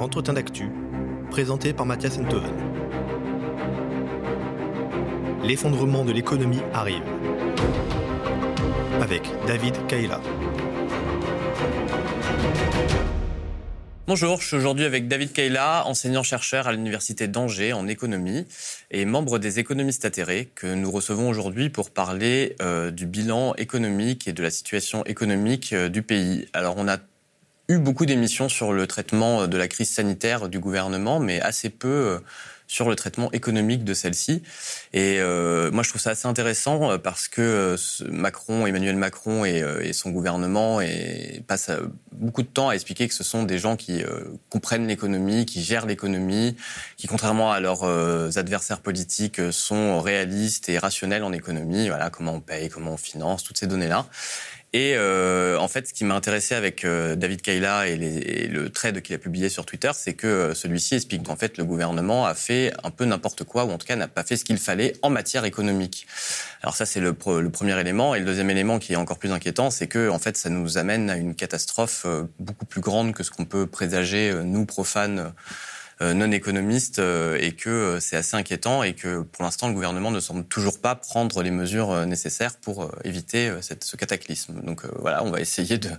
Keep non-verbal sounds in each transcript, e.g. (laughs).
l'entretien d'actu, présenté par Mathias Enthoven. L'effondrement de l'économie arrive. Avec David Kaila. Bonjour, je suis aujourd'hui avec David Kayla, enseignant-chercheur à l'Université d'Angers en économie et membre des économistes atterrés que nous recevons aujourd'hui pour parler euh, du bilan économique et de la situation économique euh, du pays. Alors on a eu beaucoup d'émissions sur le traitement de la crise sanitaire du gouvernement, mais assez peu euh, sur le traitement économique de celle-ci. Et euh, moi, je trouve ça assez intéressant euh, parce que euh, Macron, Emmanuel Macron et, son gouvernement passent beaucoup de temps à expliquer que ce sont des gens qui comprennent l'économie, qui gèrent l'économie, qui, contrairement à leurs adversaires politiques, sont réalistes et rationnels en économie. Voilà, comment on paye, comment on finance, toutes ces données-là. Et euh, en fait, ce qui m'a intéressé avec euh, David Kayla et, et, le trade qu'il a publié sur Twitter, c'est que euh, celui-ci explique qu'en fait, le gouvernement a fait un peu n'importe quoi, ou en tout cas n'a pas fait ce qu'il fallait en matière économique. Alors ça, c'est le, le, premier élément. Et le deuxième élément qui est encore plus inquiétant, c'est que en fait, ça nous amène à une catastrophe euh, beaucoup plus grande que ce qu'on peut présager, nous, profanes euh, non économiste euh, et que euh, c'est assez inquiétant et que pour l'instant le gouvernement ne semble toujours pas prendre les mesures nécessaires pour éviter ce cataclysme. Donc voilà, on va essayer de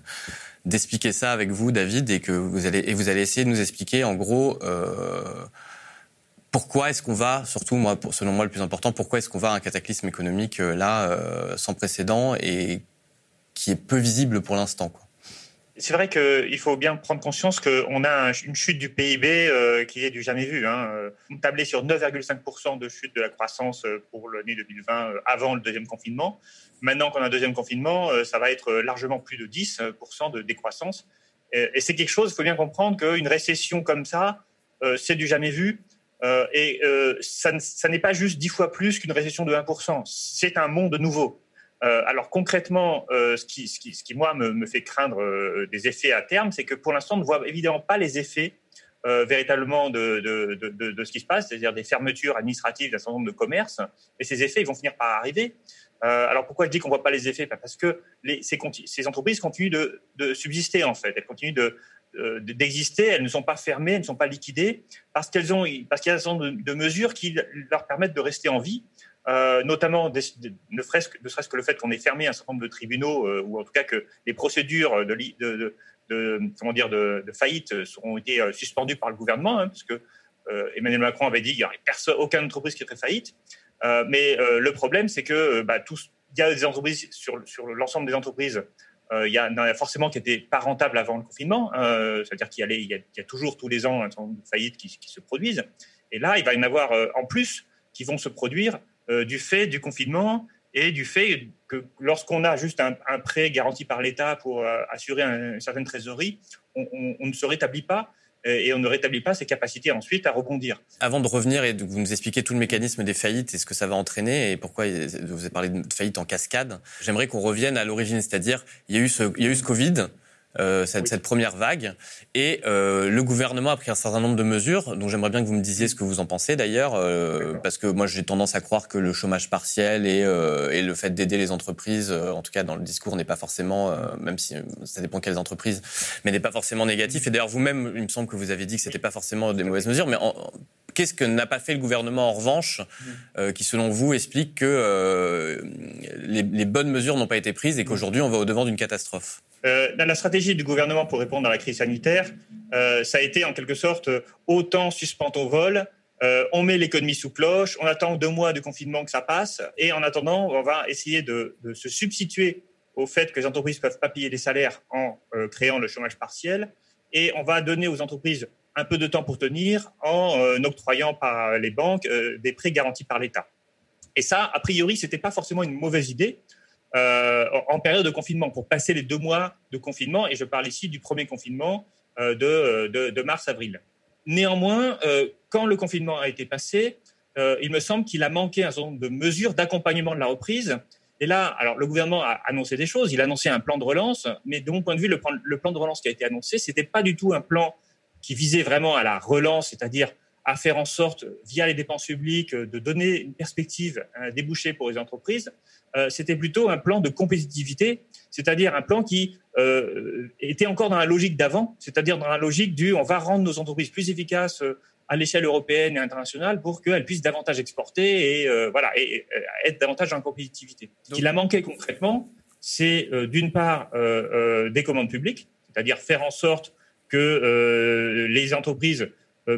d'expliquer ça avec vous, David, et que vous allez et vous allez essayer de nous expliquer en gros. Euh, pourquoi est-ce qu'on va, surtout moi, selon moi le plus important, pourquoi est-ce qu'on va à un cataclysme économique là euh, sans précédent et qui est peu visible pour l'instant quoi c'est vrai qu'il faut bien prendre conscience qu'on a une chute du PIB euh, qui est du jamais vu. Hein. On tablait sur 9,5% de chute de la croissance euh, pour l'année 2020 euh, avant le deuxième confinement. Maintenant qu'on a un deuxième confinement, ça va être largement plus de 10% de décroissance. Et c'est quelque chose, il faut bien comprendre qu'une récession comme ça, c'est du jamais vu. Et ça n'est pas juste 10 fois plus qu'une récession de 1%. C'est un monde nouveau. Euh, alors concrètement, euh, ce, qui, moi me, fait craindre euh, des effets à terme, c'est que pour l'instant, on ne voit évidemment pas les effets véritablement de, ce qui se passe, c'est-à-dire des fermetures administratives d'un certain nombre de commerces. Mais ces effets, ils vont finir par arriver. alors pourquoi je dis qu'on ne voit pas les effets? Ben, Parce que ces, entreprises continuent de, subsister en fait. Elles continuent de d'exister, elles ne sont pas fermées, elles ne sont pas liquidées, parce qu'elles ont, parce qu'il y a un certain nombre de mesures qui leur permettent de rester en vie. Euh, notamment ne, serait-ce que, le fait qu'on ait fermé un certain nombre de tribunaux, euh, ou en tout cas que les procédures de, comment dire, de, faillite ont été euh, suspendues par le gouvernement, hein, parce que Emmanuel Macron avait dit qu'il n'y aurait personne, aucune entreprise qui ferait faillite. mais le problème, c'est que bah, il y a des entreprises sur, sur l'ensemble des entreprises. il y, a, a forcément qui n'étaient pas rentables avant le confinement, c'est-à-dire qu'il y, a toujours tous les ans un certain nombre de faillites qui se produisent. Et là, il va y en avoir en plus qui vont se produire euh, du fait du confinement et du fait que lorsqu'on a juste un, prêt garanti par l'État pour euh, assurer une certaine trésorerie, on, ne se rétablit pas et on ne rétablit pas ses capacités ensuite à rebondir. Avant de revenir et de vous nous expliquer tout le mécanisme des faillites et ce que ça va entraîner et pourquoi vous avez parlé de faillite en cascade, j'aimerais qu'on revienne à l'origine, c'est-à-dire il il y a eu ce Covid, euh, cette, cette, première vague. Et euh, le gouvernement a pris un certain nombre de mesures, dont j'aimerais bien que vous me disiez ce que vous en pensez d'ailleurs, euh, parce que moi j'ai tendance à croire que le chômage partiel et, euh, et le fait d'aider les entreprises, euh, en tout cas dans le discours, n'est pas forcément, même si ça dépend quelles entreprises, mais n'est pas forcément négatif. Et d'ailleurs vous-même, il me semble que vous avez dit que c'était pas forcément des mauvaises mesures, mais qu'est-ce que n'a pas fait le gouvernement en revanche, qui selon vous explique que les, les bonnes mesures n'ont pas été prises et qu'aujourd'hui on va au devant d'une catastrophe? Euh, la stratégie du gouvernement pour répondre à la crise sanitaire, euh, ça a été en quelque sorte autant suspend au vol, euh, on met l'économie sous cloche, on attend deux mois de confinement que ça passe, et en attendant, on va essayer de, de se substituer au fait que les entreprises peuvent pas payer les salaires en euh, créant le chômage partiel, et on va donner aux entreprises un peu de temps pour tenir en euh, octroyant par les banques des prêts garantis par l'État. Et ça, a priori, c'était pas forcément une mauvaise idée. Euh, en période de confinement, pour passer les deux mois de confinement, et je parle ici du premier confinement euh, de, de mars-avril. Néanmoins, euh, quand le confinement a été passé, il me semble qu'il a manqué un certain nombre de mesures d'accompagnement de la reprise. Et là, alors le gouvernement a annoncé des choses, il a annoncé un plan de relance, mais de mon point de vue, le plan, le plan de relance qui a été annoncé, c'était pas du tout un plan qui visait vraiment à la relance, c'est-à-dire à faire en sorte, via les dépenses publiques, de donner une perspective, un débouché pour les entreprises. Euh, c'était plutôt un plan de compétitivité c'est-à-dire un plan qui euh, était encore dans la logique d'avant, c'est-à-dire dans la logique du on va rendre nos entreprises plus efficaces euh, à l'échelle européenne et internationale pour qu'elles puissent davantage exporter et euh, voilà et, être davantage en compétitivité. Ce qu'il a manqué concrètement, c'est d'une part des commandes publiques, c'est-à-dire faire en sorte que les entreprises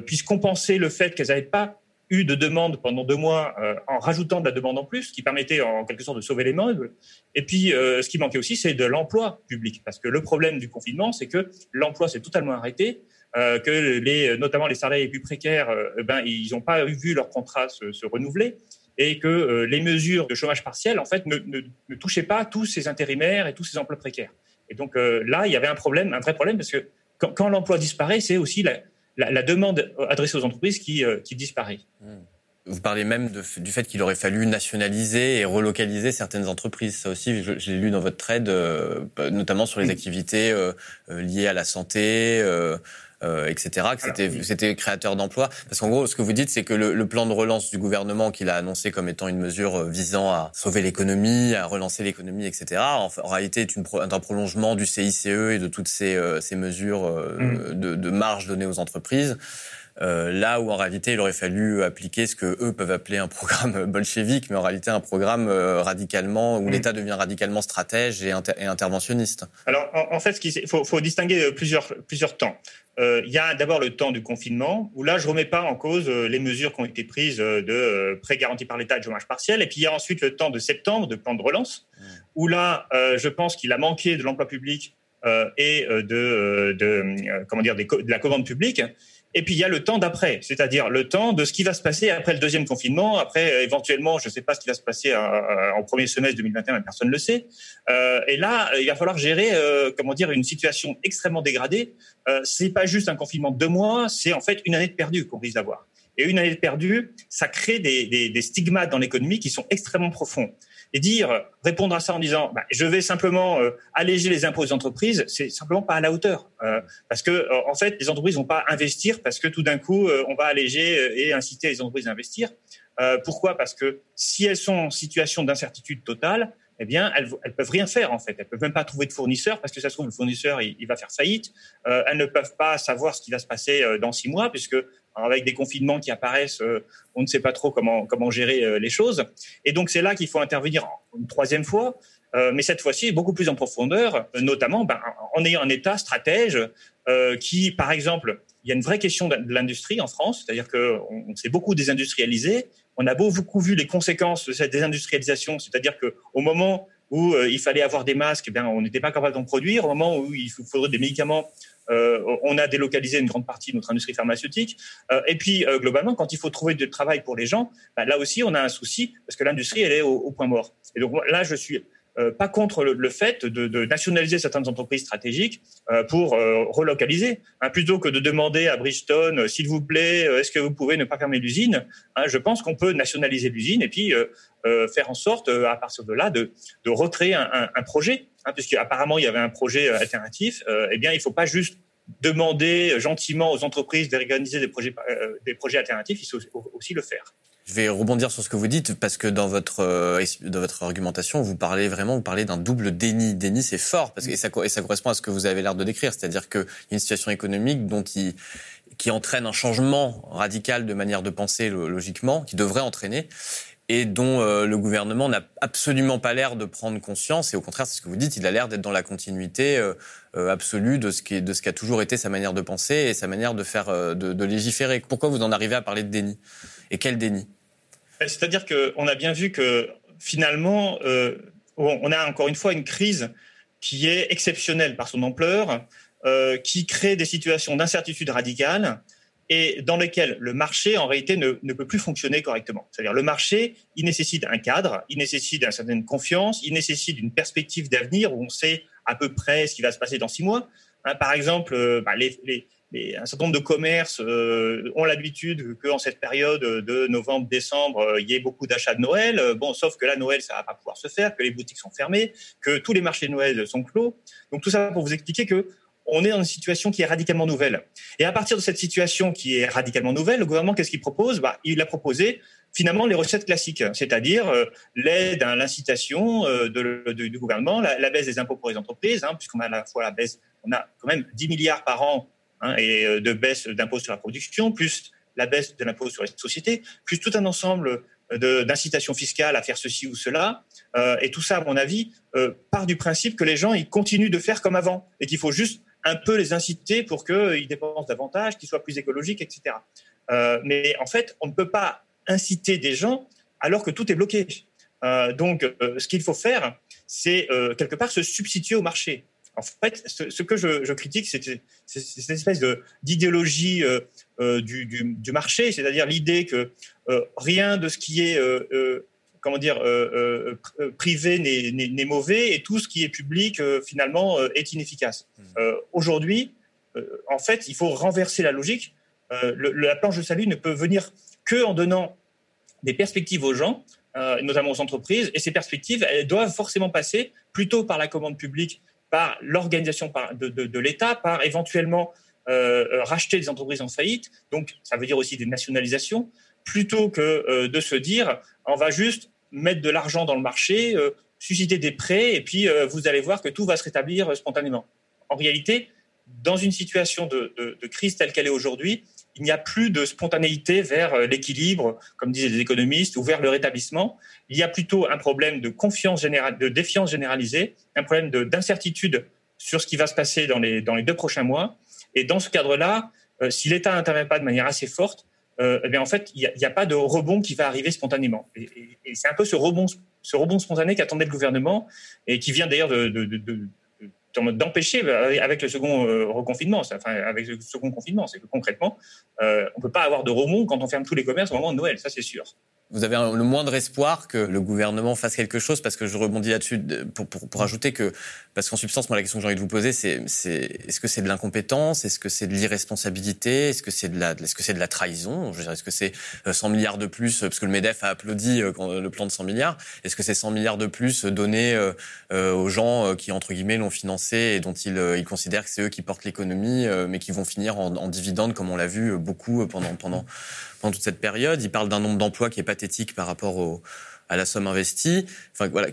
puissent compenser le fait qu'elles n'avaient pas eu de demande pendant deux mois euh, en rajoutant de la demande en plus, qui permettait en quelque sorte de sauver les meubles. Et puis, euh, ce qui manquait aussi, c'est de l'emploi public, parce que le problème du confinement, c'est que l'emploi s'est totalement arrêté, euh, que les, notamment les salariés les plus précaires, ben ils n'ont pas vu leur contrat se, renouveler et que les mesures de chômage partiel, en fait, ne, touchaient pas tous ces intérimaires et tous ces emplois précaires. Et donc là, il y avait un problème, un vrai problème, parce que quand, quand l'emploi disparaît, c'est aussi la, la, demande adressée aux entreprises qui, euh, qui disparaît. Hmm. Vous parlez même du fait qu'il aurait fallu nationaliser et relocaliser certaines entreprises. Ça aussi, je, l'ai lu dans votre trade, euh, notamment sur les activités euh, liées à la santé, euh, etc., que c'était, c'était créateur d'emplois. Parce qu'en gros, ce que vous dites, c'est que le, le, plan de relance du gouvernement qu'il a annoncé comme étant une mesure euh, visant à sauver l'économie, à relancer l'économie, etc., en, réalité est une, un prolongement du CICE et de toutes ces, euh, ces mesures mmh. de, de marge données aux entreprises. Euh, là où en réalité il aurait fallu appliquer ce que eux peuvent appeler un programme (laughs) bolchevique, mais en réalité un programme euh, radicalement où mm. l'État devient radicalement stratège et, interventionniste. Alors en, fait, il faut, faut, distinguer plusieurs, plusieurs temps. Euh, il y a d'abord le temps du confinement, où là, je remets pas en cause les mesures qui ont été prises de prêts garantis par l'État et de chômage partiel. Et puis, il y a ensuite le temps de septembre, de plan de relance, mm. où là, je pense qu'il a manqué de l'emploi public et de, de, comment dire, de la commande publique. Et puis il y a le temps d'après, c'est-à-dire le temps de ce qui va se passer après le deuxième confinement, après euh, éventuellement, je ne sais pas ce qui va se passer euh, euh, en premier semestre 2021, personne ne le sait. Et là, il va falloir gérer, comment dire, une situation extrêmement dégradée. C'est pas juste un confinement de deux mois, c'est en fait une année de perdu qu'on risque d'avoir. Et une année de perdu, ça crée des, des, des stigmates dans l'économie qui sont extrêmement profonds et dire, répondre à ça en disant, bah, je vais simplement euh, alléger les impôts des entreprises, c'est simplement pas à la hauteur, euh, parce que euh, en fait, les entreprises vont pas investir parce que tout d'un coup, on va alléger et inciter les entreprises à investir. pourquoi? Parce que si elles sont en situation d'incertitude totale, eh bien, elles, elles peuvent rien faire en fait. Elles peuvent même pas trouver de fournisseur parce que ça se trouve le fournisseur il, il va faire faillite. elles ne peuvent pas savoir ce qui va se passer dans six mois puisque avec des confinements qui apparaissent, euh, on ne sait pas trop comment, comment gérer euh, les choses. Et donc c'est là qu'il faut intervenir une troisième fois, euh, mais cette fois-ci beaucoup plus en profondeur, notamment ben, en ayant un État stratège qui, par exemple, il y a une vraie question de l'industrie en France, c'est-à-dire qu'on on s'est beaucoup désindustrialisé. On a beaucoup vu les conséquences de cette désindustrialisation, c'est-à-dire qu'au moment où il fallait avoir des masques, ben, on n'était pas capable d'en produire. Au moment où il faudrait des médicaments, on a délocalisé une grande partie de notre industrie pharmaceutique. Euh, et puis, euh, globalement, quand il faut trouver du travail pour les gens, bah, là aussi, on a un souci parce que l'industrie, elle est au, point mort. Et donc là, je suis pas contre le, fait de, nationaliser certaines entreprises stratégiques pour relocaliser, hein, plutôt que de demander à Bridgestone, s'il vous plaît, est-ce que vous pouvez ne pas fermer l'usine hein, Je pense qu'on peut nationaliser l'usine et puis faire en sorte, à partir de là, de, recréer un projet hein, puisqu'apparemment il y avait un projet euh, alternatif, euh, eh bien il ne faut pas juste demander gentiment aux entreprises d'organiser des projets, euh, des projets alternatifs, il faut aussi le faire. Je vais rebondir sur ce que vous dites parce que dans votre dans votre argumentation, vous parlez vraiment, vous parlez d'un double déni. Déni, c'est fort parce que et ça, correspond à ce que vous avez l'air de décrire, c'est-à-dire qu'il une situation économique dont qui entraîne un changement radical de manière de penser logiquement, qui devrait entraîner, et dont euh, le gouvernement n'a absolument pas l'air de prendre conscience. Et au contraire, c'est ce que vous dites, il a l'air d'être dans la continuité euh, euh, absolue de ce, qui, de ce qui a toujours été sa manière de penser et sa manière de faire, de légiférer. Pourquoi vous en arrivez à parler de déni? Et quel déni? C'est-à-dire qu'on a bien vu que finalement, on a encore une fois une crise qui est exceptionnelle par son ampleur, qui crée des situations d'incertitude radicale et dans lequel le marché, en réalité, ne, ne peut plus fonctionner correctement. C'est-à-dire, le marché, il nécessite un cadre, il nécessite une certaine confiance, il nécessite une perspective d'avenir où on sait à peu près ce qui va se passer dans six mois. Hein, par exemple, euh, bah, un certain nombre de commerces euh, ont l'habitude qu'en cette période de novembre-décembre, euh, il y ait beaucoup d'achats de Noël. Bon, sauf que là, Noël, ça va pas pouvoir se faire, que les boutiques sont fermées, que tous les marchés de Noël sont clos. Donc tout ça pour vous expliquer que on est dans une situation qui est radicalement nouvelle. Et à partir de cette situation qui est radicalement nouvelle, le gouvernement, qu'est-ce qu'il propose? Bah, Il a proposé finalement les recettes classiques, c'est-à-dire euh, l'aide, à l'incitation euh, du gouvernement, la, baisse des impôts pour les entreprises, hein, puisqu'on a à la fois la baisse, on a quand même 10 milliards par an hein, et euh, de baisse d'impôts sur la production, plus la baisse de l'impôt sur les sociétés, plus tout un ensemble d'incitations fiscales à faire ceci ou cela. et tout ça, à mon avis, part du principe que les gens ils continuent de faire comme avant et qu'il faut juste un peu les inciter pour qu'ils dépensent davantage, qu'ils soient plus écologiques, etc. Euh, mais en fait, on ne peut pas inciter des gens alors que tout est bloqué. Euh, donc, euh, ce qu'il faut faire, c'est quelque part se substituer au marché. En fait, ce, que je, critique, c'est cette espèce d'idéologie du, marché, c'est-à-dire l'idée que rien de ce qui est comment dire, euh, euh, privé n'est mauvais et tout ce qui est public euh, finalement est inefficace. Mmh. Aujourd'hui, en fait, il faut renverser la logique. la planche de salut ne peut venir que en donnant des perspectives aux gens, notamment aux entreprises, et ces perspectives, elles doivent forcément passer plutôt par la commande publique, par l'organisation de, de l'État, par éventuellement racheter des entreprises en faillite. Donc, ça veut dire aussi des nationalisations, plutôt que de se dire on va juste mettre de l'argent dans le marché, euh, susciter des prêts, et puis euh, vous allez voir que tout va se rétablir euh, spontanément. En réalité, dans une situation de, crise telle qu'elle est aujourd'hui, il n'y a plus de spontanéité vers l'équilibre, comme disaient les économistes, ou vers le rétablissement. Il y a plutôt un problème de confiance générale, de défiance généralisée, un problème d'incertitude sur ce qui va se passer dans les, dans les deux prochains mois. Et dans ce cadre-là, si l'État n'intervient pas de manière assez forte, euh, eh en fait, il n'y a, pas de rebond qui va arriver spontanément. Et, c'est un peu ce rebond, ce rebond spontané qu'attendait le gouvernement et qui vient d'ailleurs de, d'empêcher avec le second euh, reconfinement, enfin avec le second confinement, c'est que concrètement, euh, on peut pas avoir de rebond quand on ferme tous les commerces au moment de Noël, ça c'est sûr vous avez le moindre espoir que le gouvernement fasse quelque chose Parce que je rebondis là-dessus pour, pour, pour, ajouter que, parce qu'en substance, moi, la question que j'ai envie de vous poser, c'est est-ce que c'est de l'incompétence Est-ce que c'est de l'irresponsabilité Est-ce que c'est de, la, est-ce que c'est de la trahison Est-ce que c'est 100 euh, milliards de plus Parce que le MEDEF a applaudi euh, le plan de 100 milliards. Est-ce que c'est 100 milliards de plus donnés euh, aux gens qui, entre guillemets, l'ont financé et dont ils, ils considèrent que c'est eux qui portent l'économie, mais qui vont finir en, en dividendes, comme on l'a vu beaucoup pendant, pendant toute cette période. Il parle d'un nombre d'emplois qui est pathétique par rapport à la somme investie. Enfin, voilà.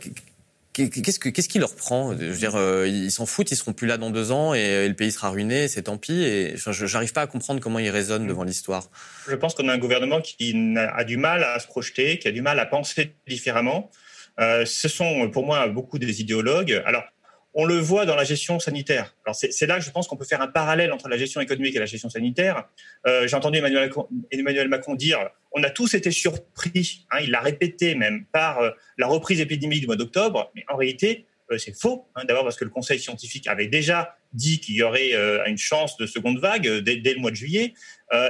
Qu'est-ce, que, qu'est-ce qui leur prend? Je veux dire, euh, ils s'en foutent, ils seront plus là dans deux ans et, le pays sera ruiné, c'est tant pis. Et je n'arrive pas à comprendre comment ils raisonnent devant l'histoire. Je pense qu'on a un gouvernement qui a du mal à se projeter, qui a du mal à penser différemment. Euh, ce sont pour moi beaucoup des idéologues. Alors, on le voit dans la gestion sanitaire. Alors c'est là que je pense qu'on peut faire un parallèle entre la gestion économique et la gestion sanitaire. Euh, j'ai entendu Emmanuel Macron, dire on a tous été surpris, hein, il l'a répété même, par euh, la reprise épidémique du mois d'octobre, mais en réalité, euh, c'est faux. Hein, D'abord parce que le Conseil scientifique avait déjà dit qu'il y aurait une chance de seconde vague dès, le mois de juillet.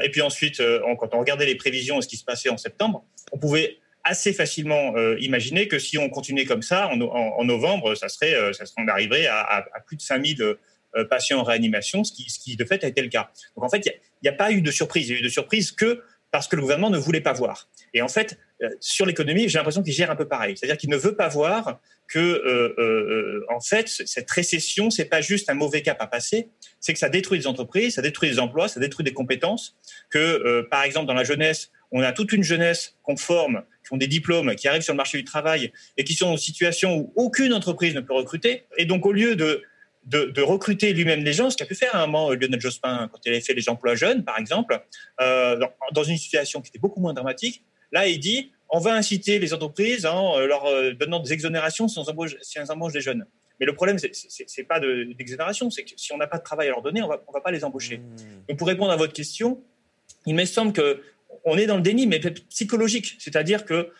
et puis ensuite, quand on regardait les prévisions et ce qui se passait en septembre, on pouvait assez facilement euh, imaginer que si on continuait comme ça, en, novembre, ça serait, euh, ça serait, on arriverait à, plus de 5000 euh, patients en réanimation, ce qui, ce qui de fait a été le cas. Donc en fait, il n'y a, pas eu de surprise. Il y a eu de surprise que parce que le gouvernement ne voulait pas voir. Et en fait, sur l'économie, j'ai l'impression qu'il gère un peu pareil. C'est-à-dire qu'il ne veut pas voir que, en fait, cette récession, c'est pas juste un mauvais cap à passer, c'est que ça détruit des entreprises, ça détruit des emplois, ça détruit des compétences. Que, par exemple, dans la jeunesse, on a toute une jeunesse qu'on forme, qui ont des diplômes, qui arrivent sur le marché du travail et qui sont dans une situation où aucune entreprise ne peut recruter. Et donc, au lieu de, de, recruter lui-même les gens, ce qu'a pu faire à un moment Lionel Jospin quand il avait fait les emplois jeunes, par exemple, euh, dans, une situation qui était beaucoup moins dramatique, là, il dit on va inciter les entreprises en euh, leur euh, donnant des exonérations si on embauche, si on embauche des jeunes. Mais le problème, c'est pas d'exonération, c'est que si on n'a pas de travail à leur donner, on va, on va pas les embaucher. Mmh. Donc, pour répondre à votre question, il me semble que on est dans le déni, mais psychologique. C'est-à-dire que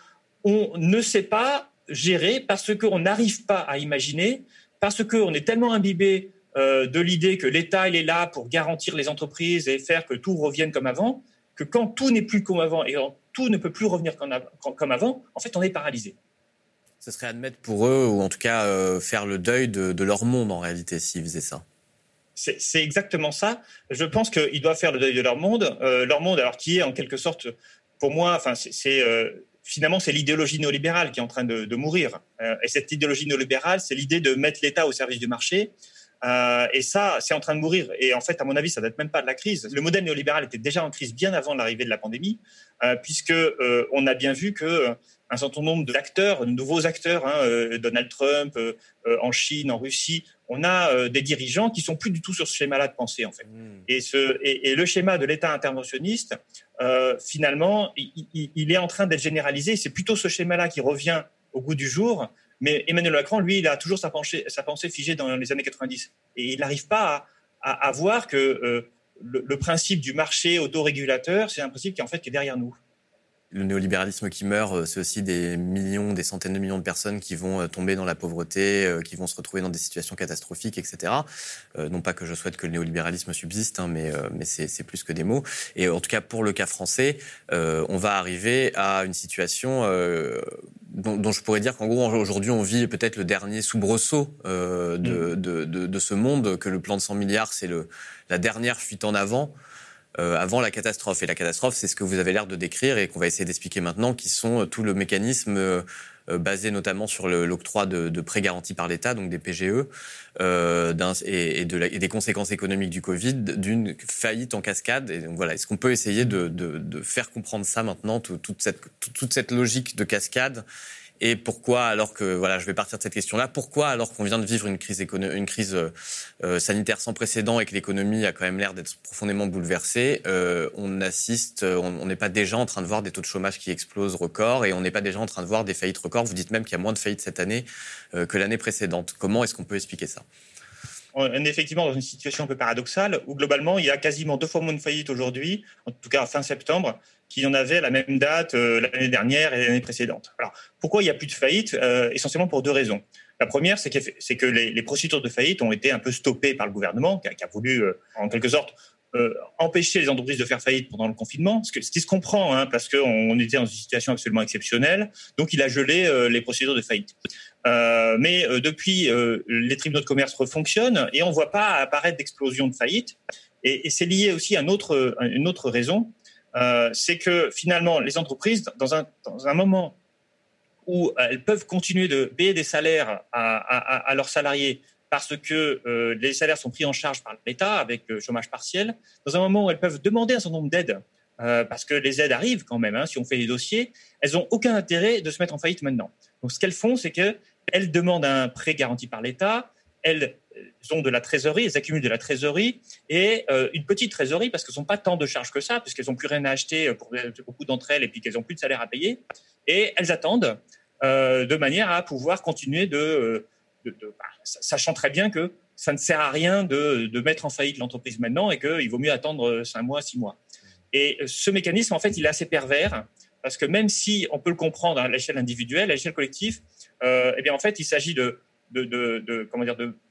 on ne sait pas gérer parce qu'on n'arrive pas à imaginer, parce qu'on est tellement imbibé euh, de l'idée que l'État est là pour garantir les entreprises et faire que tout revienne comme avant, que quand tout n'est plus comme avant et quand tout ne peut plus revenir comme avant, en fait, on est paralysé. Ce serait admettre pour eux, ou en tout cas euh, faire le deuil de, leur monde en réalité, s'ils faisaient ça. C'est exactement ça. Je pense qu'ils doivent faire le deuil de leur monde. Euh, leur monde, alors qui est en quelque sorte, pour moi, enfin, c'est euh, finalement c'est l'idéologie néolibérale qui est en train de, mourir. Euh, et cette idéologie néolibérale, c'est l'idée de mettre l'État au service du marché. Et ça, c'est en train de mourir. Et en fait, à mon avis, ça date même pas de la crise. Le modèle néolibéral était déjà en crise bien avant l'arrivée de la pandémie, puisque on a bien vu que un certain nombre d'acteurs, de nouveaux acteurs, hein, Donald Trump en Chine, en Russie, on a des dirigeants qui sont plus du tout sur ce schéma-là de pensée en fait. Hmm. Et, ce, et, le schéma de l'État interventionniste, finalement, il, il, est en train d'être généralisé. C'est plutôt ce schéma-là qui revient au goût du jour. Mais Emmanuel Macron, lui, il a toujours sa pensée, sa pensée figée dans les années 90. Et il n'arrive pas à, à, à, voir que le, le, principe du marché autorégulateur, c'est un principe qui en fait qui est derrière nous le néolibéralisme qui meurt, euh, c'est aussi des millions, des centaines de millions de personnes qui vont euh, tomber dans la pauvreté, euh, qui vont se retrouver dans des situations catastrophiques, etc. non pas que je souhaite que le néolibéralisme subsiste, hein, mais, mais c'est plus que des mots. Et en tout cas, pour le cas français, on va arriver à une situation dont, dont, je pourrais dire qu'en gros, aujourd'hui, on vit peut-être le dernier soubresaut de, mm. de, de, de, ce monde, que le plan de 100 milliards, c'est la dernière fuite en avant. Euh, avant la catastrophe. Et la catastrophe, c'est ce que vous avez l'air de décrire et qu'on va essayer d'expliquer maintenant, qui sont euh, tout le mécanisme euh, basé notamment sur l'octroi de, de, prêts garantis par l'État, donc des PGE, euh, et, et, de et, des conséquences économiques du Covid, d'une faillite en cascade. Et donc voilà, est-ce qu'on peut essayer de, de, de, faire comprendre ça maintenant, toute, cette, toute cette logique de cascade et pourquoi, alors que voilà, je vais partir de cette question-là, pourquoi, alors qu'on vient de vivre une crise, une crise euh, sanitaire sans précédent et que l'économie a quand même l'air d'être profondément bouleversée, euh, on assiste, euh, on n'est pas déjà en train de voir des taux de chômage qui explosent record et on n'est pas déjà en train de voir des faillites records. Vous dites même qu'il y a moins de faillites cette année euh, que l'année précédente. Comment est-ce qu'on peut expliquer ça? On est effectivement dans une situation un peu paradoxale où globalement il y a quasiment deux fois moins de faillites aujourd'hui, en tout cas fin septembre, qu'il y en avait à la même date euh, l'année dernière et l'année précédente. Alors, pourquoi il n'y a plus de faillite euh, Essentiellement pour deux raisons. La première, c'est que, les, procédures de faillite ont été un peu stoppées par le gouvernement, qui a, voulu, euh, en quelque sorte, empêcher les entreprises de faire faillite pendant le confinement, ce, qui se comprend, hein, parce qu'on était dans une situation absolument exceptionnelle. Donc, il a gelé les procédures de faillite. Euh, mais depuis, les tribunaux de commerce refonctionnent et on ne voit pas apparaître d'explosion de faillite. Et, c'est lié aussi à une autre, raison, euh, c'est que finalement, les entreprises, dans un, moment où elles peuvent continuer de payer des salaires à, leurs salariés parce que euh, les salaires sont pris en charge par l'État avec le chômage partiel, dans un moment où elles peuvent demander un certain nombre d'aides, euh, parce que les aides arrivent quand même, hein, si on fait des dossiers, elles n'ont aucun intérêt de se mettre en faillite maintenant. Donc ce qu'elles font, c'est qu'elles demandent un prêt garanti par l'État, elles ont de la trésorerie, elles accumulent de la trésorerie et euh, une petite trésorerie parce qu'elles n'ont pas tant de charges que ça, puisqu'elles n'ont plus rien à acheter pour beaucoup d'entre elles et puis qu'elles n'ont plus de salaire à payer. Et elles attendent euh, de manière à pouvoir continuer de, euh, bah, sachant très bien que ça ne sert à rien de, de mettre en faillite l'entreprise maintenant et qu'il vaut mieux attendre cinq mois, six mois. Et ce mécanisme, en fait, il est assez pervers parce que même si on peut le comprendre à l'échelle individuelle, à l'échelle collective, euh, eh bien, en fait, il s'agit de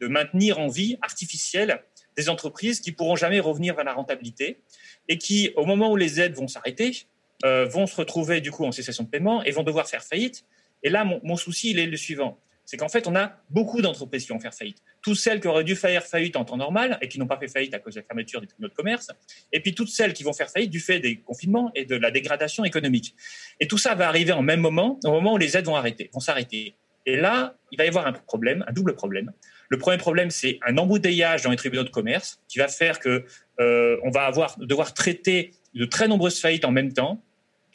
maintenir en vie artificielle des entreprises qui pourront jamais revenir vers la rentabilité et qui, au moment où les aides vont s'arrêter, euh, vont se retrouver du coup en cessation de paiement et vont devoir faire faillite. Et là, mon, mon souci, il est le suivant. C'est qu'en fait, on a beaucoup d'entreprises qui vont faire faillite. Toutes celles qui auraient dû faire faillite en temps normal et qui n'ont pas fait faillite à cause de la fermeture des tribunaux de commerce. Et puis toutes celles qui vont faire faillite du fait des confinements et de la dégradation économique. Et tout ça va arriver en même moment, au moment où les aides vont arrêter, vont s'arrêter. Et là, il va y avoir un problème, un double problème. Le premier problème, c'est un embouteillage dans les tribunaux de commerce qui va faire que euh, on va devoir traiter de très nombreuses faillites en même temps.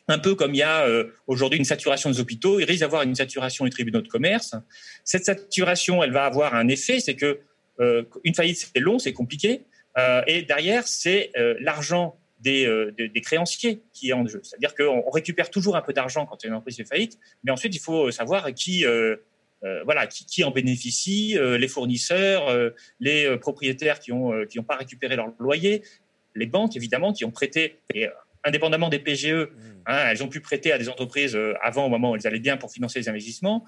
Un peu comme il y a euh, aujourd'hui une saturation des hôpitaux, il risque d'avoir une saturation des tribunaux de commerce. Cette saturation, elle va avoir un effet, c'est que euh, une faillite c'est long, c'est compliqué, et derrière c'est l'argent des, euh, des, des, créanciers qui est en jeu. C'est-à-dire qu'on récupère toujours un peu d'argent quand une entreprise fait faillite, mais ensuite il faut savoir qui, euh, euh, voilà, qui, qui, en bénéficie, euh, les fournisseurs, euh, les propriétaires qui n'ont qui ont pas récupéré leur loyer, les banques évidemment qui ont prêté, et indépendamment des PGE, mmh. hein, elles ont pu prêter à des entreprises avant au moment où elles allaient bien pour financer les investissements.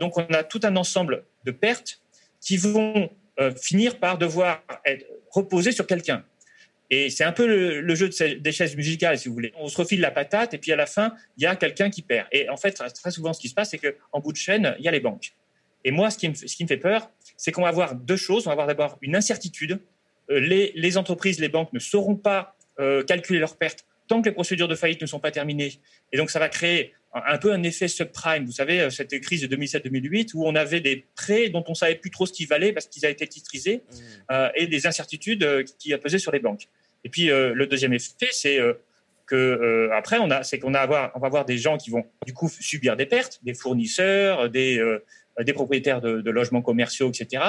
donc on a tout un ensemble de pertes qui vont finir par devoir être reposées sur quelqu'un. Et c'est un peu le, jeu de des chaises musicales, si vous voulez. On se refile la patate et puis à la fin, il y a quelqu'un qui perd. Et en fait, très souvent, ce qui se passe, c'est qu'en bout de chaîne, il y a les banques. Et moi, ce qui me, ce qui me fait peur, c'est qu'on va avoir deux choses. On va avoir d'abord une incertitude. Euh, les, les, entreprises, les banques ne sauront pas euh, calculer leurs pertes tant que les procédures de faillite ne sont pas terminées. Et donc, ça va créer un peu un effet subprime. Vous savez, cette crise de 2007-2008 où on avait des prêts dont on savait plus trop ce qu'ils valaient parce qu'ils avaient été titrisés mmh. et des incertitudes qui pesaient sur les banques. Et puis le deuxième effet, c'est que après on a, c'est qu'on a avoir, on va avoir des gens qui vont du coup subir des pertes, des fournisseurs, des des propriétaires de, logements commerciaux, etc.,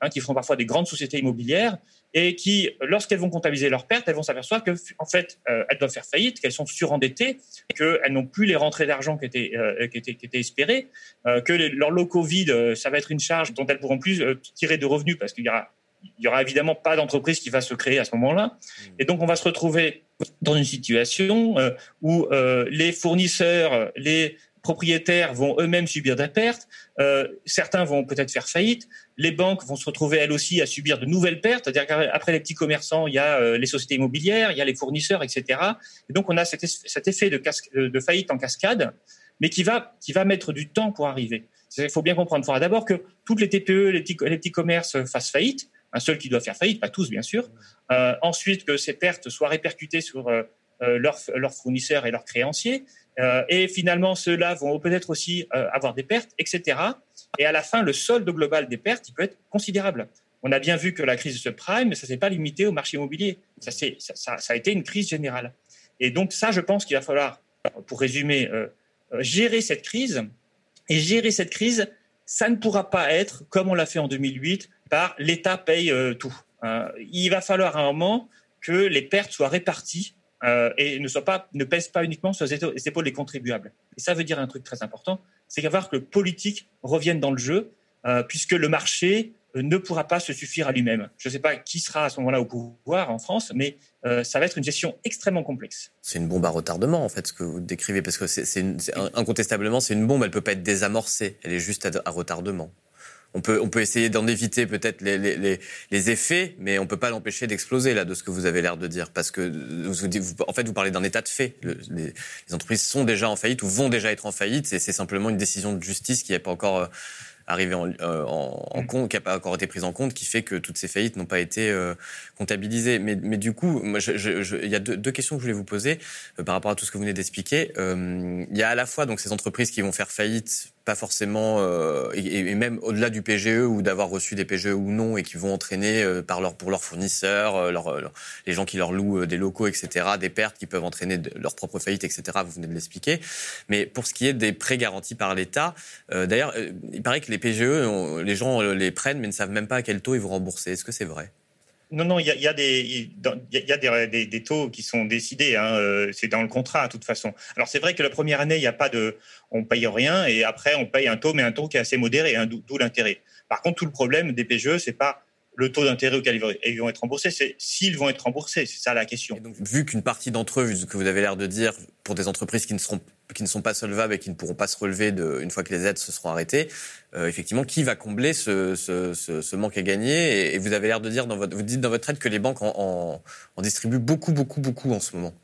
hein, qui font parfois des grandes sociétés immobilières et qui, lorsqu'elles vont comptabiliser leurs pertes, elles vont s'apercevoir que, en fait, euh, elles doivent faire faillite, qu'elles sont surendettées, qu'elles n'ont plus les rentrées d'argent qui étaient, euh, qui étaient, qui étaient espérées, euh, que leurs locaux vides, ça va être une charge dont elles pourront plus tirer de revenus parce qu'il y aura, il y aura évidemment pas d'entreprise qui va se créer à ce moment-là. Et donc, on va se retrouver dans une situation où les fournisseurs, les propriétaires vont eux-mêmes subir des pertes, euh, certains vont peut-être faire faillite, les banques vont se retrouver elles aussi à subir de nouvelles pertes, c'est-à-dire qu'après les petits commerçants, il y a euh, les sociétés immobilières, il y a les fournisseurs, etc. Et donc on a cet, effet de, de, faillite en cascade, mais qui va, mettre du temps pour arriver. Il faut bien comprendre. Il faudra d'abord que toutes les TPE, les petits, les petits commerces fassent faillite, un seul qui doit faire faillite, pas tous bien sûr. Euh, ensuite, que ces pertes soient répercutées sur leurs fournisseurs et leurs créanciers. Euh, et finalement, ceux-là vont peut-être aussi euh, avoir des pertes, etc. Et à la fin, le solde global des pertes, il peut être considérable. On a bien vu que la crise de subprime, ça s'est pas limité au marché immobilier. Ça, a été une crise générale. Et donc ça, je pense qu'il va falloir, pour résumer, euh, gérer cette crise. Et gérer cette crise, ça ne pourra pas être comme on l'a fait en 2008 par l'État paye tout. il va falloir à un moment que les pertes soient réparties euh, et ne, ne pèse pas uniquement sur les épaules des contribuables. Et ça veut dire un truc très important, c'est qu'à voir que le politique revienne dans le jeu, euh, puisque le marché euh, ne pourra pas se suffire à lui-même. Je ne sais pas qui sera à ce moment-là au pouvoir en France, mais ça va être une gestion extrêmement complexe. C'est une bombe à retardement, en fait, ce que vous décrivez, parce que c'est incontestablement, c'est une bombe, elle ne peut pas être désamorcée, elle est juste à retardement on peut, on peut essayer d'en éviter peut-être les, les, les, effets, mais on peut pas l'empêcher d'exploser là de ce que vous avez l'air de dire, parce que vous, en fait vous parlez d'un état de fait. les, entreprises sont déjà en faillite ou vont déjà être en faillite, et c'est simplement une décision de justice qui n'est pas encore euh, arrivée en, euh, en, mm. compte, qui n'a pas encore été prise en compte, qui fait que toutes ces faillites n'ont pas été euh, comptabilisées. Mais, mais, du coup, il y a deux, questions que je voulais vous poser par rapport à tout ce que vous venez d'expliquer. il y a à la fois donc ces entreprises qui vont faire faillite pas forcément, euh, et, même au-delà du PGE ou d'avoir reçu des PGE ou non, et qui vont entraîner euh, par leur, pour leurs fournisseurs, euh, les gens qui leur louent des locaux, etc., des pertes qui peuvent entraîner leur propre faillite, etc. Vous venez de l'expliquer. Mais pour ce qui est des prêts garantis par l'État, d'ailleurs, il paraît que les PGE, les gens les prennent, mais ne savent même pas à quel taux ils vont rembourser. Est-ce que c'est vrai? Non, non, il y a, des, y a des, des, taux qui sont décidés. Hein, euh, c'est dans le contrat, de toute façon. Alors, c'est vrai que la première année, il n'y a pas de. On paye rien et après, on paye un taux, mais un taux qui est assez modéré, hein, d'où l'intérêt. Par contre, tout le problème des PGE, c'est pas le taux d'intérêt auquel ils vont être remboursés, c'est s'ils vont être remboursés. C'est ça la question. donc, vu qu'une partie d'entre eux, vu ce que vous avez l'air de dire, pour des entreprises qui ne seront qui ne sont pas solvables et qui ne pourront pas se relever une fois que les aides se seront arrêtées, euh, effectivement, qui va combler ce, manque à gagner? Et, vous avez l'air de dire dans votre, vous dites dans votre aide que les banques en, en, distribuent beaucoup, beaucoup, beaucoup en ce moment.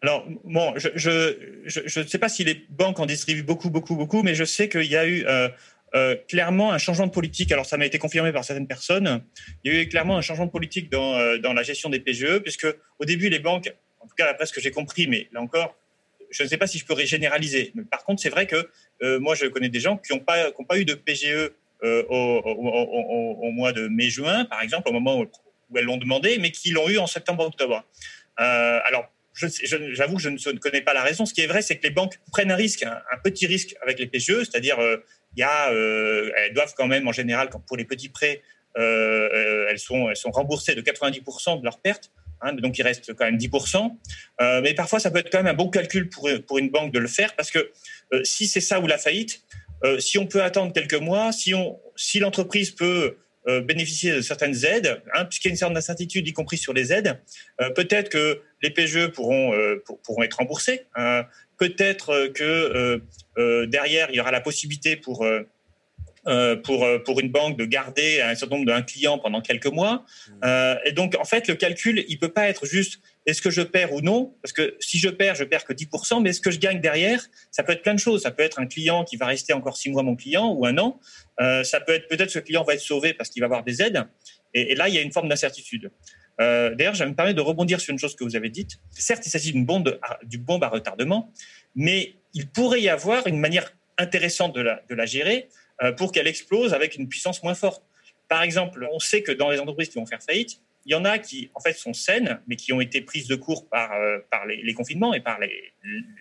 Alors, bon, je ne sais pas si les banques en distribuent beaucoup, beaucoup, beaucoup, mais je sais qu'il y a eu euh, euh, clairement un changement de politique. Alors, ça m'a été confirmé par certaines personnes. Il y a eu clairement un changement de politique dans, dans la gestion des PGE, puisque au début, les banques, en tout cas, après ce que j'ai compris, mais là encore, je ne sais pas si je pourrais généraliser. Mais par contre, c'est vrai que euh, moi, je connais des gens qui n'ont pas, pas eu de PGE au, au, mois de mai-juin, par exemple, au moment où, elles l'ont demandé, mais qui l'ont eu en septembre-octobre. alors, j'avoue que je ne connais pas la raison. Ce qui est vrai, c'est que les banques prennent un risque, un, petit risque avec les PGE, c'est-à-dire il euh, elles doivent quand même en général, pour les petits prêts, euh, euh, sont elles sont remboursées de 90% de leurs pertes. Hein, donc il reste quand même 10%. Euh, mais parfois, ça peut être quand même un bon calcul pour, pour une banque de le faire, parce que euh, si c'est ça ou la faillite, euh, si on peut attendre quelques mois, si, si l'entreprise peut bénéficier de certaines aides, hein, puisqu'il y a une certaine incertitude, y compris sur les aides, peut-être que les PGE pourront, pour, pourront être remboursés. Hein, Peut-être que derrière, il y aura la possibilité pour pour, pour une banque de garder un certain nombre d'un client pendant quelques mois. Mmh. et donc, en fait, le calcul, il peut pas être juste est-ce que je perds ou non? Parce que si je perds, je perds que 10%, mais est-ce que je gagne derrière? Ça peut être plein de choses. Ça peut être un client qui va rester encore six mois mon client ou un an. ça peut être peut-être ce client va être sauvé parce qu'il va avoir des aides. Et, là, il y a une forme d'incertitude. Euh, d'ailleurs, je me permets de rebondir sur une chose que vous avez dite. Certes, il s'agit d'une bombe, bombe à retardement, mais il pourrait y avoir une manière intéressante de la, de la gérer euh, pour qu'elle explose avec une puissance moins forte. Par exemple, on sait que dans les entreprises qui vont faire faillite, il y en a qui, en fait, sont saines, mais qui ont été prises de court par, euh, les, confinements et par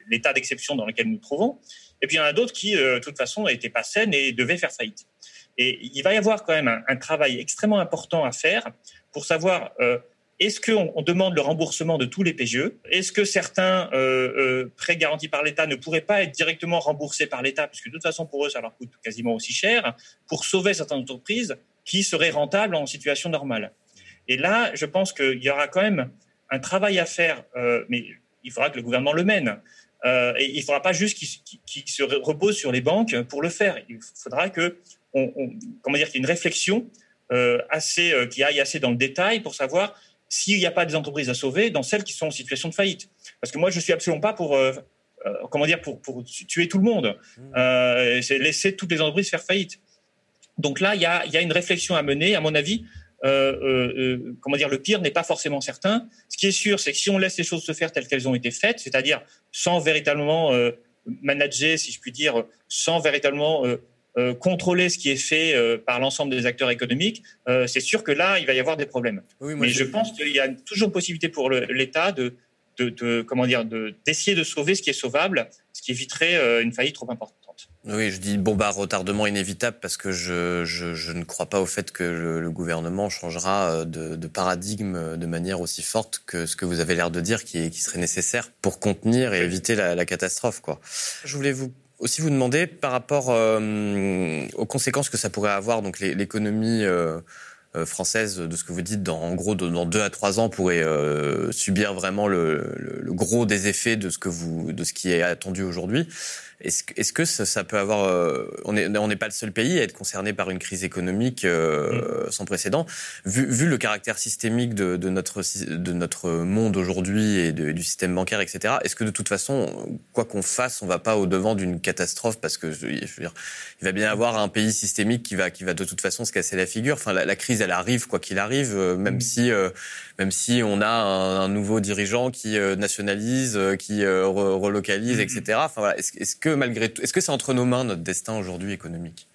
l'état d'exception dans lequel nous nous trouvons. Et puis, il y en a d'autres qui, de toute façon, n'étaient pas saines et devaient faire faillite. Et il va y avoir quand même un, travail extrêmement important à faire pour savoir euh, est-ce qu'on on demande le remboursement de tous les PGE Est-ce que certains euh, euh, prêts garantis par l'État ne pourraient pas être directement remboursés par l'État, puisque de toute façon pour eux ça leur coûte quasiment aussi cher, pour sauver certaines entreprises qui seraient rentables en situation normale Et là, je pense qu'il y aura quand même un travail à faire, mais il faudra que le gouvernement le mène. et il ne faudra pas juste qu'il se repose sur les banques pour le faire. Il faudra que comment dire, qu'il y ait une réflexion euh, assez, euh, qui aille assez dans le détail pour savoir s'il n'y a pas des entreprises à sauver dans celles qui sont en situation de faillite. Parce que moi, je suis absolument pas pour, euh, comment dire, pour, pour, tuer tout le monde. Mmh. c'est laisser toutes les entreprises faire faillite. Donc là, il y a, y a, une réflexion à mener. À mon avis, comment dire, le pire n'est pas forcément certain. Ce qui est sûr, c'est que si on laisse les choses se faire telles qu'elles ont été faites, c'est-à-dire sans véritablement manager, si je puis dire, sans véritablement euh, contrôler ce qui est fait euh, par l'ensemble des acteurs économiques, euh, c'est sûr que là, il va y avoir des problèmes. Mais je pense qu'il y a toujours possibilité pour l'État de, de, comment dire, d'essayer de, sauver ce qui est sauvable, ce qui éviterait une faillite trop importante. Oui, je dis bon bah retardement inévitable parce que je, je, ne crois pas au fait que le, gouvernement changera de, paradigme de manière aussi forte que ce que vous avez l'air de dire qui, qui serait nécessaire pour contenir et éviter la, la catastrophe quoi. Je voulais vous aussi vous demander par rapport euh, aux conséquences que ça pourrait avoir, donc l'économie euh, euh, française, de ce que vous dites, dans, en gros, dans deux à trois ans, pourrait subir vraiment le, le, gros des effets de ce que vous, de ce qui est attendu aujourd'hui. Est-ce que ça, peut avoir... Euh, on n'est pas le seul pays à être concerné par une crise économique euh, mm. sans précédent. Vu, le caractère systémique de, notre, de notre monde aujourd'hui et du système bancaire, etc., est-ce que de toute façon, quoi qu'on fasse, on va pas au-devant d'une catastrophe Parce que, je veux dire, il va bien y avoir un pays systémique qui va, qui va de toute façon se casser la figure. Enfin, la, crise, elle arrive quoi qu'il arrive, euh, même mm. si... même si on a un, nouveau dirigeant qui nationalise, qui relocalise, mm. etc. Enfin, voilà. Est-ce que malgré tout, est-ce que c'est entre nos mains notre destin aujourd'hui économique?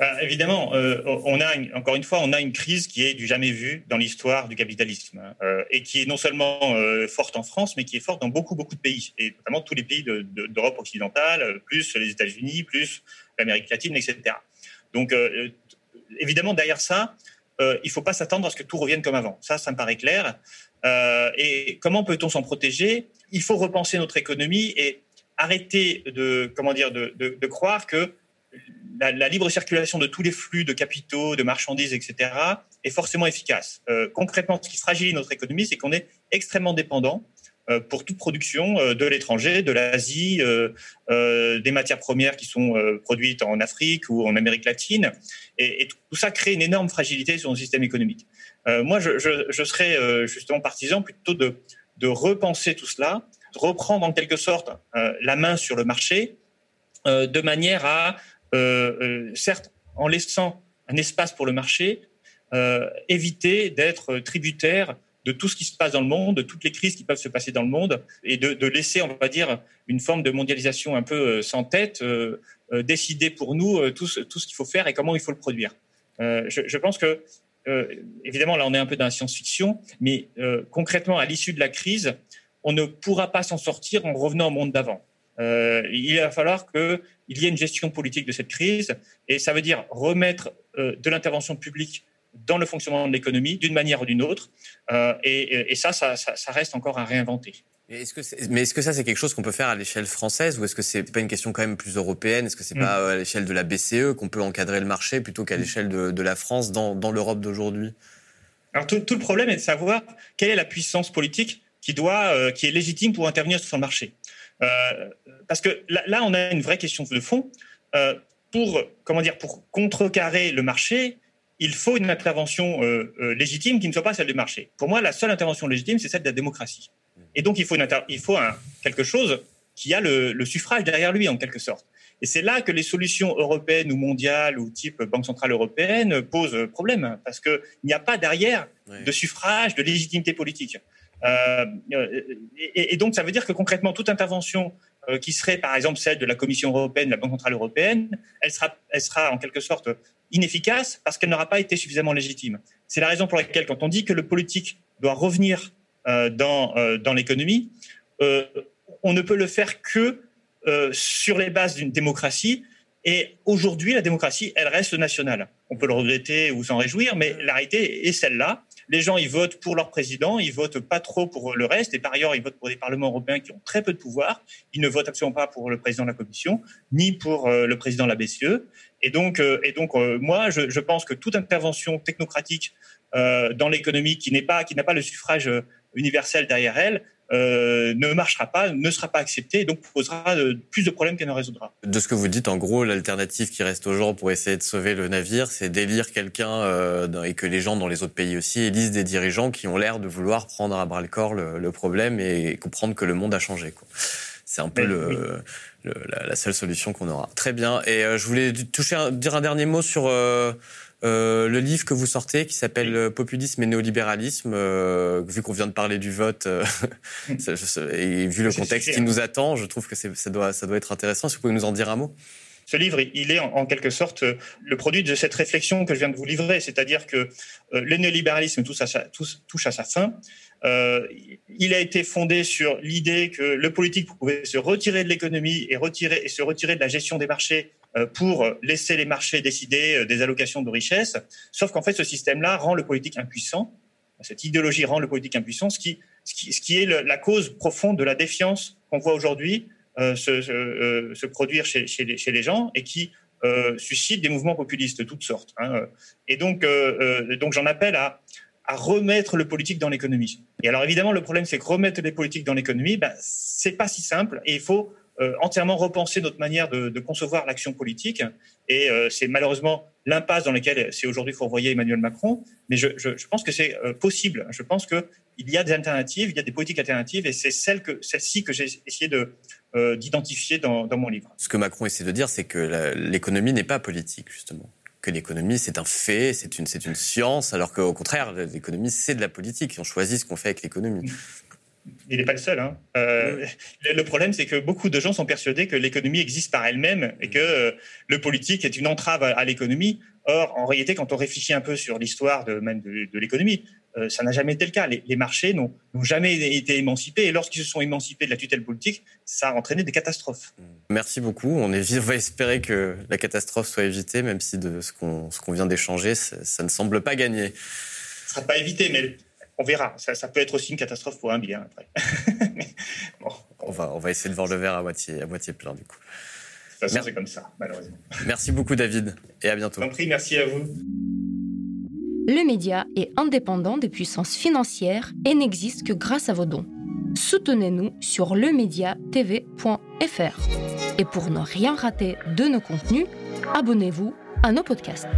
Bah, évidemment, euh, on a encore une fois, on a une crise qui est du jamais vu dans l'histoire du capitalisme hein, euh, et qui est non seulement euh, forte en France, mais qui est forte dans beaucoup beaucoup de pays et notamment tous les pays d'Europe occidentale, plus les États-Unis, plus l'Amérique latine, etc. Donc, évidemment, derrière ça, il ne faut pas s'attendre à ce que tout revienne comme avant. Ça, ça me paraît clair. et comment peut-on s'en protéger? Il faut repenser notre économie et arrêter de, comment dire, de, de, croire que la, libre circulation de tous les flux de capitaux, de marchandises, etc., est forcément efficace. Euh, concrètement, ce qui fragilise notre économie, c'est qu'on est extrêmement dépendant euh, pour toute production euh, de l'étranger, de l'Asie, des matières premières qui sont produites en Afrique ou en Amérique latine. Et, tout ça crée une énorme fragilité sur nos système économique. moi, je, serais justement partisan plutôt de repenser tout cela reprendre en quelque sorte euh, la main sur le marché euh, de manière à, euh, certes, en laissant un espace pour le marché, éviter d'être tributaire de tout ce qui se passe dans le monde, de toutes les crises qui peuvent se passer dans le monde, et de, laisser, on va dire, une forme de mondialisation un peu sans tête, décider pour nous tout ce, tout ce qu'il faut faire et comment il faut le produire. Je, je, pense que, évidemment, là, on est un peu dans la science-fiction, mais concrètement, à l'issue de la crise, on ne pourra pas s'en sortir en revenant au monde d'avant. Euh, il va falloir qu'il y ait une gestion politique de cette crise, et ça veut dire remettre euh, de l'intervention publique dans le fonctionnement de l'économie d'une manière ou d'une autre, euh, et, ça, ça, reste encore à réinventer. Est-ce que mais est-ce que ça c'est quelque chose qu'on peut faire à l'échelle française ou est-ce que c'est pas une question quand même plus européenne? Est-ce que c'est pas mm. à l'échelle de la BCE qu'on peut encadrer le marché plutôt qu'à mm. l'échelle de, la France dans, l'Europe d'aujourd'hui? Alors tout, le problème est de savoir quelle est la puissance politique qui doit, euh, qui est légitime pour intervenir sur le marché. Euh, parce que là, on a une vraie question de fond. Euh, pour comment dire, pour contrecarrer le marché, il faut une intervention légitime qui ne soit pas celle du marché. Pour moi, la seule intervention légitime, c'est celle de la démocratie. Et donc, il faut, il faut un, quelque chose qui a le, le, suffrage derrière lui, en quelque sorte. Et c'est là que les solutions européennes ou mondiales ou type Banque centrale européenne posent problème, parce qu'il n'y a pas derrière de suffrage, de légitimité politique. Euh, et, et, donc, ça veut dire que concrètement, toute intervention euh, qui serait, par exemple, celle de la Commission européenne, de la Banque centrale européenne, elle sera, elle sera en quelque sorte inefficace parce qu'elle n'aura pas été suffisamment légitime. C'est la raison pour laquelle, quand on dit que le politique doit revenir euh, dans, euh, dans l'économie, euh, on ne peut le faire que euh, sur les bases d'une démocratie. Et aujourd'hui, la démocratie, elle reste nationale. On peut le regretter ou s'en réjouir, mais la réalité est celle-là les gens, ils votent pour leur président, ils votent pas trop pour le reste. Et par ailleurs, ils votent pour des parlements européens qui ont très peu de pouvoir. Ils ne votent absolument pas pour le président de la Commission, ni pour euh, le président de la BCE. Et donc, euh, et donc euh, moi, je, je, pense que toute intervention technocratique dans l'économie qui n'est pas, qui n'a pas le suffrage universel derrière elle, euh, ne marchera pas, ne sera pas accepté et donc posera euh, plus de problèmes qu'elle ne résoudra. De ce que vous dites, en gros, l'alternative qui reste aux gens pour essayer de sauver le navire, c'est d'élire quelqu'un euh, et que les gens dans les autres pays aussi élisent des dirigeants qui ont l'air de vouloir prendre à bras le corps le, le problème et comprendre que le monde a changé. C'est un peu le, le, la, la, seule solution qu'on aura. Très bien. Et euh, je voulais toucher dire un dernier mot sur euh, euh, le livre que vous sortez qui s'appelle oui. Populisme et néolibéralisme, euh, vu qu'on vient de parler du vote euh, (laughs) et vu le contexte qui nous attend, je trouve que ça doit, ça doit être intéressant. Si vous pouvez nous en dire un mot? Ce livre, il est en, quelque sorte le produit de cette réflexion que je viens de vous livrer, c'est-à-dire que euh, le néolibéralisme touche à sa, touche, touche à sa fin. Euh, il a été fondé sur l'idée que le politique pouvait se retirer de l'économie et, retirer, et se retirer de la gestion des marchés euh, pour laisser les marchés décider euh, des allocations de richesses. Sauf qu'en fait, ce système-là rend le politique impuissant. Cette idéologie rend le politique impuissant, ce qui, ce qui, ce qui est la cause profonde de la défiance qu'on voit aujourd'hui euh, se, euh, se, produire chez, chez, les, gens et qui euh, suscite des mouvements populistes de toutes sortes. Hein. Et donc, donc j'en appelle à, à remettre le politique dans l'économie. Et alors évidemment, le problème, c'est que remettre les politiques dans l'économie, ben, c'est pas si simple et il faut euh, entièrement repenser notre manière de, de concevoir l'action politique. Et euh, c'est malheureusement l'impasse dans laquelle c'est aujourd'hui fourvoyer Emmanuel Macron. Mais je, je, je pense que c'est euh, possible. Je pense qu'il y a des alternatives, il y a des politiques alternatives, et c'est celle que, celle-ci que j'ai essayé de, d'identifier dans, dans mon livre. Ce que Macron essaie de dire, c'est que l'économie n'est pas politique, justement que l'économie c'est un fait, c'est une c'est une science, alors qu'au contraire l'économie c'est de la politique. On choisit ce qu'on fait avec l'économie il n'est pas le seul. Hein. Euh, oui. Le problème, c'est que beaucoup de gens sont persuadés que l'économie existe par elle-même et que euh, le politique est une entrave à, à l'économie. Or, en réalité, quand on réfléchit un peu sur l'histoire de, même de, de l'économie, euh, ça n'a jamais été le cas. Les, les marchés n'ont jamais été émancipés et lorsqu'ils se sont émancipés de la tutelle politique, ça a entraîné des catastrophes. Merci beaucoup. On, est, on va espérer que la catastrophe soit évitée, même si de ce qu'on qu vient d'échanger, ça, ça, ne semble pas gagner. Ça ne sera pas évité, mais on verra. Ça, ça, peut être aussi une catastrophe pour un bien après. (laughs) bon. on, va, on va essayer de voir le verre à moitié, à moitié plein du coup. De toute façon, c'est comme ça, malheureusement. Merci beaucoup, David, et à bientôt. Merci à vous. Le média est indépendant des puissances financières et n'existe que grâce à vos dons. Soutenez-nous sur lemediatv.fr. Et pour ne rien rater de nos contenus, abonnez-vous à nos podcasts.